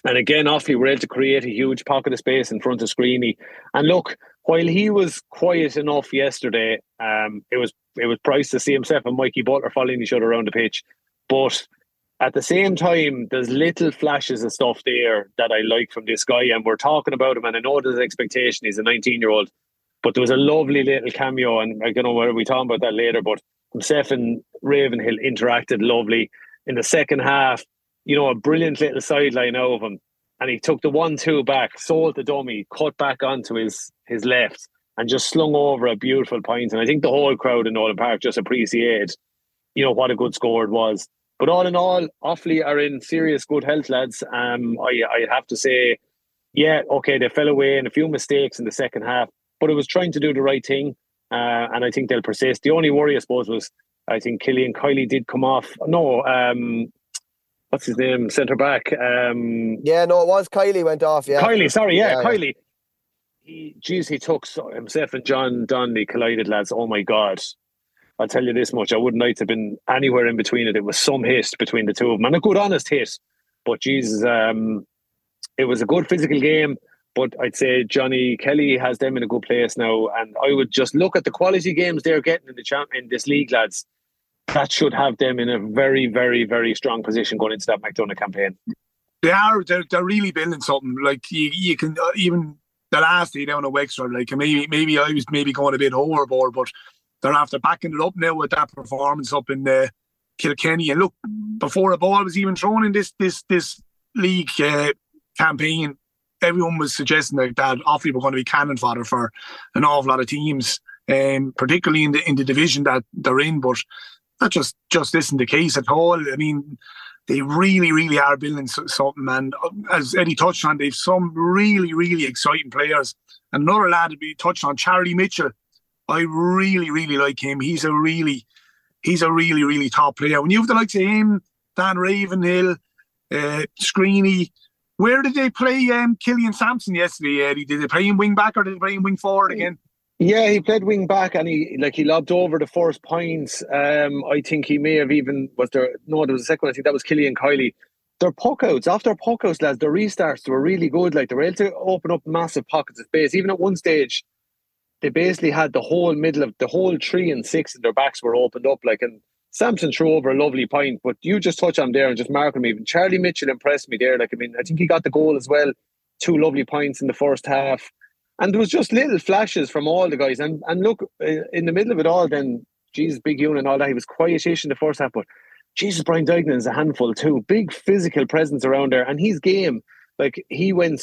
And again, Offaly were able to create a huge pocket of space in front of Screeney. And look, while he was quiet enough yesterday, um, it was it was priced to see himself and Mikey Butler following each other around the pitch. But at the same time, there's little flashes of stuff there that I like from this guy, and we're talking about him. And I know there's expectation. He's a 19 year old, but there was a lovely little cameo, and I don't know whether we talk about that later, but himself and Ravenhill interacted lovely. In the second half, you know, a brilliant little sideline out of him. And he took the one two back, sold the dummy, cut back onto his his left, and just slung over a beautiful point. And I think the whole crowd in Nolan Park just appreciated, you know, what a good score it was. But all in all, Offaly are in serious good health, lads. Um, I I have to say, yeah, okay, they fell away in a few mistakes in the second half, but it was trying to do the right thing, uh, and I think they'll persist. The only worry, I suppose, was I think Killian Kiely did come off. No, um, what's his name? Centre back. Um,
yeah, no, it was Kiely went off. Yeah,
Kiely. Sorry, yeah, yeah Kiely. Yeah. He, geez, he took so, himself and John Donnelly collided, lads. Oh my god. I'll tell you this much: I wouldn't like to have been anywhere in between it. It was some hit between the two of them, and a good, honest hit. But Jesus, um, it was a good physical game. But I'd say Johnny Kelly has them in a good place now, and I would just look at the quality games they're getting in the champ in this league, lads. That should have them in a very, very, very strong position going into that McDonagh campaign.
They are. They're, they're really building something. Like you, you can uh, even the last day down a Wexford. Like maybe, maybe I was maybe going a bit overboard, but they're after backing it up now with that performance up in uh, Kilkenny. And look, before a ball was even thrown in this this this league uh, campaign, everyone was suggesting that, that Offaly were going to be cannon fodder for an awful lot of teams, um, particularly in the in the division that they're in. But that just just isn't the case at all. I mean, they really, really are building something. And uh, as Eddie touched on, they've some really, really exciting players. Another lad to be touched on, Charlie Mitchell. I really, really like him. He's a really, he's a really, really top player. When you have the likes of him, Dan Ravenhill, uh, Screeney, where did they play um, Killian Sampson yesterday, Eddie? Did they play him wing back or did they play him wing forward again?
Yeah, he played wing back and he like he lobbed over the first points. Um, I think he may have even was there no, there was a second I think that was Killian Kiely. Their puck outs, after puck outs, lads, their restarts were really good. Like they were able to open up massive pockets of space. Even at one stage, they basically had the whole middle of the whole three and six and their backs were opened up. Like and Sampson threw over a lovely point, but you just touch on there and just mark him even. Charlie Mitchell impressed me there. Like, I mean, I think he got the goal as well. Two lovely points in the first half. And there was just little flashes from all the guys. And and look, uh, in the middle of it all, then, Jesus, big unit and all that, he was quietish in the first half, but Jesus, Brian Duignan is a handful too. Big physical presence around there. And his game, like he went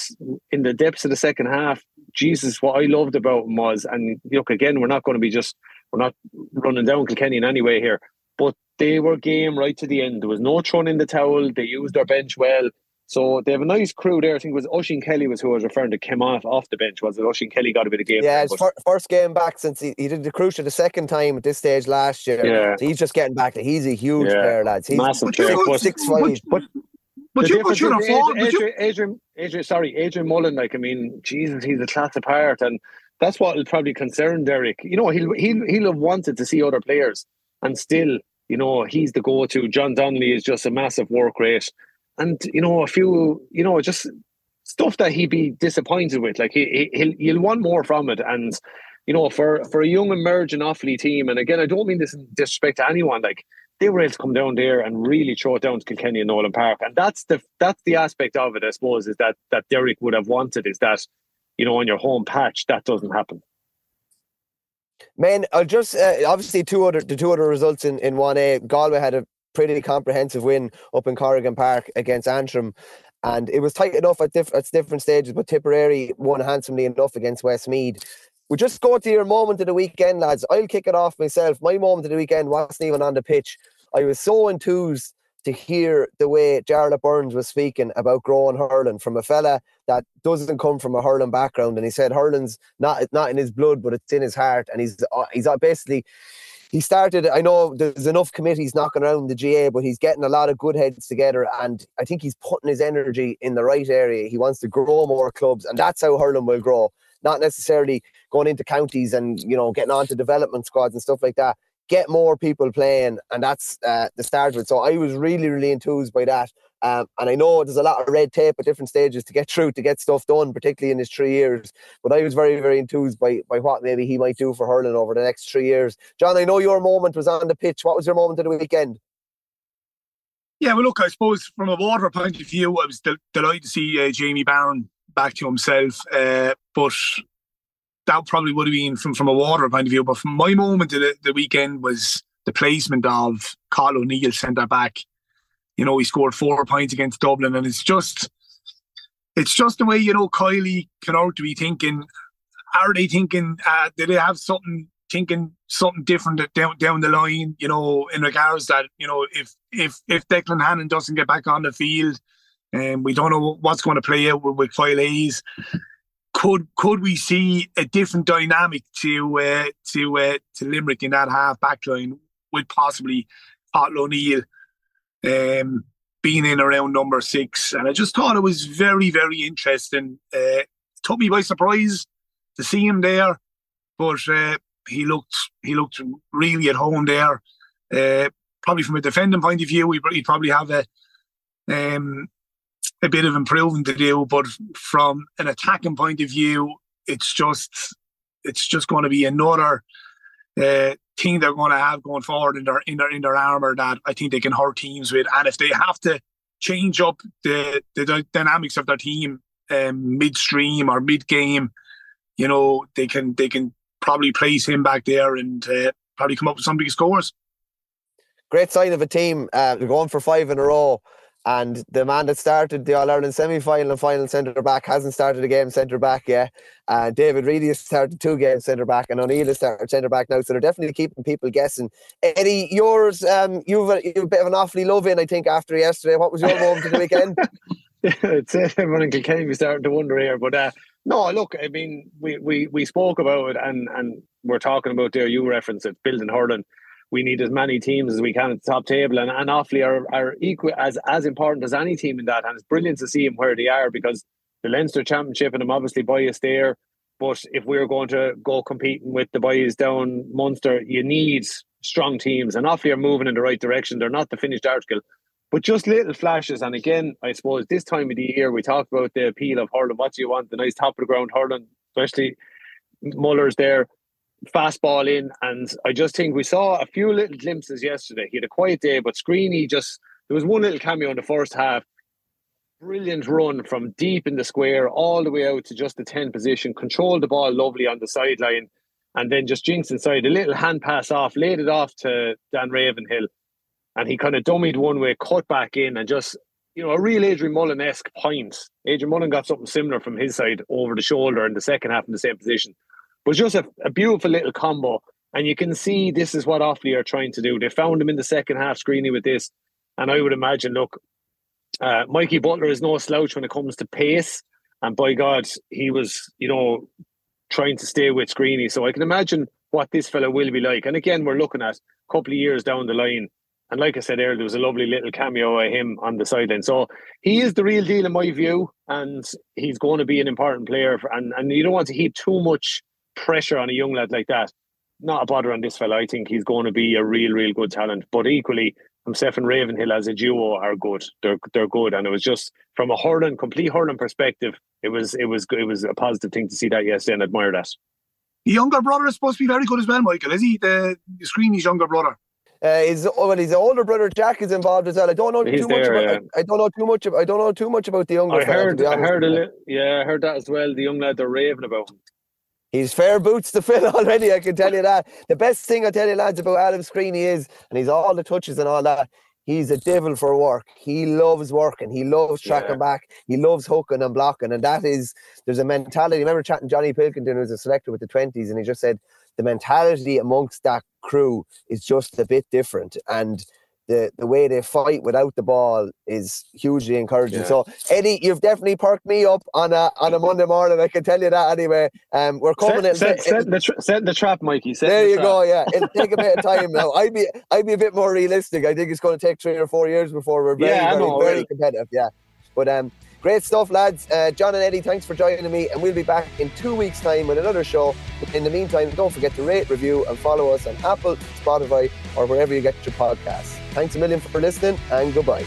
in the depths of the second half. Jesus, what I loved about him was, and look, again, we're not going to be just, we're not running down Kilkenny in any way here, they were game right to the end. There was no throwing in the towel. They used their bench well. So they have a nice crew there. I think it was Oshin Kelly was who I was referring to came off off the bench. Was it Oshin Kelly got a bit of game?
Yeah, his fir- first game back since he, he did the cruciate the second time at this stage last year. Yeah. So he's just getting back. To he's a huge yeah. player, lads. He's
massive player.
Six, six five.
But, But you should have
Adrian, Adrian, Adrian, Adrian, sorry, Adrian Mullen. Like, I mean, Jesus, he's a class apart, and that's what will probably concern Derek. You know, he'll he'll he'll have wanted to see other players, and still, you know, he's the go-to. John Donnelly is just a massive work rate, and you know, a few, you know, just stuff that he'd be disappointed with. Like he he'll you'll want more from it, and you know, for for a young emerging Offaly team, and again, I don't mean this in disrespect to anyone. Like they were able to come down there and really throw it down to Kilkenny and Nolan Park, and that's the that's the aspect of it, I suppose, is that that Derek would have wanted is that you know, on your home patch, that doesn't happen.
Man, I'll just uh, obviously two other the two other results in in one A. Galway had a pretty comprehensive win up in Corrigan Park against Antrim, and it was tight enough at, diff- at different stages. But Tipperary won handsomely enough against Westmeath. We just go to your moment of the weekend, lads. I'll kick it off myself. My moment of the weekend wasn't even on the pitch. I was so enthused to hear the way Jarlath Burns was speaking about growing hurling from a fella that doesn't come from a hurling background, and he said hurling's not not in his blood, but it's in his heart, and he's uh, he's uh, basically. He started. I know there's enough committees knocking around the GAA, but he's getting a lot of good heads together, and I think he's putting his energy in the right area. He wants to grow more clubs, and that's how hurling will grow. Not necessarily going into counties and you know getting onto development squads and stuff like that get more people playing, and that's uh, the start of it. So I was really, really enthused by that. Um, and I know there's a lot of red tape at different stages to get through to get stuff done, particularly in his three years. But I was very, very enthused by by what maybe he might do for hurling over the next three years. John, I know your moment was on the pitch. What was your moment of the weekend?
Yeah, well, look, I suppose from a water point of view, I was del- delighted to see uh, Jamie Barron back to himself. Uh, but that probably would have been from, from a water point of view. But from my moment of the, the weekend was the placement of Cathal O'Neill centre back. You know, he scored four points against Dublin, and it's just it's just the way, you know, Kiely can to be thinking. Are they thinking, uh, do they have something thinking something different down down the line, you know, in regards that, you know, if if if Declan Hannon doesn't get back on the field, and um, we don't know what's going to play out with, with Kyle Hayes could could we see a different dynamic to uh, to uh, to Limerick in that half back line with possibly Pat O'Neill um, being in around number six? And I just thought it was very very interesting. Uh, took me by surprise to see him there, but uh, he looked he looked really at home there. Uh, probably from a defending point of view, he'd probably have a um, a bit of improvement to do. But from an attacking point of view, it's just it's just going to be another uh, thing they're going to have going forward in their in their in their armor that I think they can hurt teams with. And if they have to change up the the dynamics of their team um, midstream or mid game, you know they can they can probably place him back there and uh, probably come up with some big scores.
Great sign of a team. Uh, going for five in a row. And the man that started the All Ireland semi final and final centre back hasn't started a game centre back yet. Uh, David Reidy has started two games centre back, and O'Neill has started centre back now. So they're definitely keeping people guessing. Eddie, yours, um, you've, a, you've a bit of an Offaly love in, I think, after yesterday. What was your moment of the weekend?
it's everyone in Kilkenny starting to wonder here, but uh, no, look, I mean, we, we we spoke about it, and and we're talking about there. You reference it, building hurling we need as many teams as we can at the top table, and, and Offaly are, are equal as as important as any team in that. And it's brilliant to see them where they are because the Leinster Championship and I'm obviously biased there. But if we're going to go competing with the boys down Munster, you need strong teams, and Offaly are moving in the right direction. They're not the finished article, but just little flashes. And again, I suppose this time of the year we talk about the appeal of hurling. What do you want? The nice top of the ground hurling, especially Mullers there fastball in, and I just think we saw a few little glimpses yesterday. He had a quiet day, but Screeney just there was one little cameo in the first half. Brilliant run from deep in the square all the way out to just the 10 position, controlled the ball lovely on the sideline, and then just jinxed inside a little hand pass off, laid it off to Dan Ravenhill, and he kind of dummied one way, cut back in, and just you know, a real Adrian Mullen esque point. Adrian Mullen got something similar from his side over the shoulder in the second half in the same position was just a, a beautiful little combo. And you can see this is what Offaly are trying to do. They found him in the second half screening with this. And I would imagine, look, uh, Mikey Butler is no slouch when it comes to pace. And by God, he was, you know, trying to stay with Screeney. So I can imagine what this fellow will be like. And again, we're looking at a couple of years down the line. And like I said earlier, there was a lovely little cameo of him on the sideline. So he is the real deal in my view, and he's going to be an important player. For, and and you don't want to heap too much pressure on a young lad like that. Not a bother on this fella. I think he's going to be a real, real good talent. But equally, himself and Ravenhill as a duo are good. They're they're good, and it was just from a hurling, complete hurling perspective, it was it was it was a positive thing to see that yesterday and admire that.
The younger brother is supposed to be very good as well, Michael. Is he the Screeney's younger brother?
Uh, his well, his older brother Jack is involved as well. I don't know
He's
too much about.
yeah.
I, I don't know too much. About, I don't know too much about the younger.
I
fella, to
heard
be
I heard a
with
li- yeah, I heard that as well. The young lad they're raving about him.
He's fair boots to fill already. I can tell you that. The best thing I tell you, lads, about Adam Screeney is, and he's all the touches and all that. He's a devil for work. He loves working. He loves tracking
Yeah.
back. He loves hooking and blocking. And that is, there's a mentality. Remember chatting Johnny Pilkington, who was a selector with the 20s, and he just said the mentality amongst that crew is just a bit different. And the, the way they fight without the ball is hugely encouraging.
Yeah.
So, Eddie, you've definitely perked me up on a on a Monday morning. I can tell you that anyway. Um, we're coming
Set,
in.
set, set, the tra- set the trap, Mikey. Set
There
the
you
trap.
go. Yeah, it'll take a bit of time now. I'd be, I'd be a bit more realistic. I think it's going to take three or four years before we're very,
Yeah,
very,
know,
very competitive. Yeah, but um, great stuff, lads. Uh, John and Eddie, thanks for joining me, and we'll be back in two weeks' time with another show. In the meantime, don't forget to rate, review, and follow us on Apple, Spotify, or wherever you get your podcasts. Thanks a million for listening, and goodbye.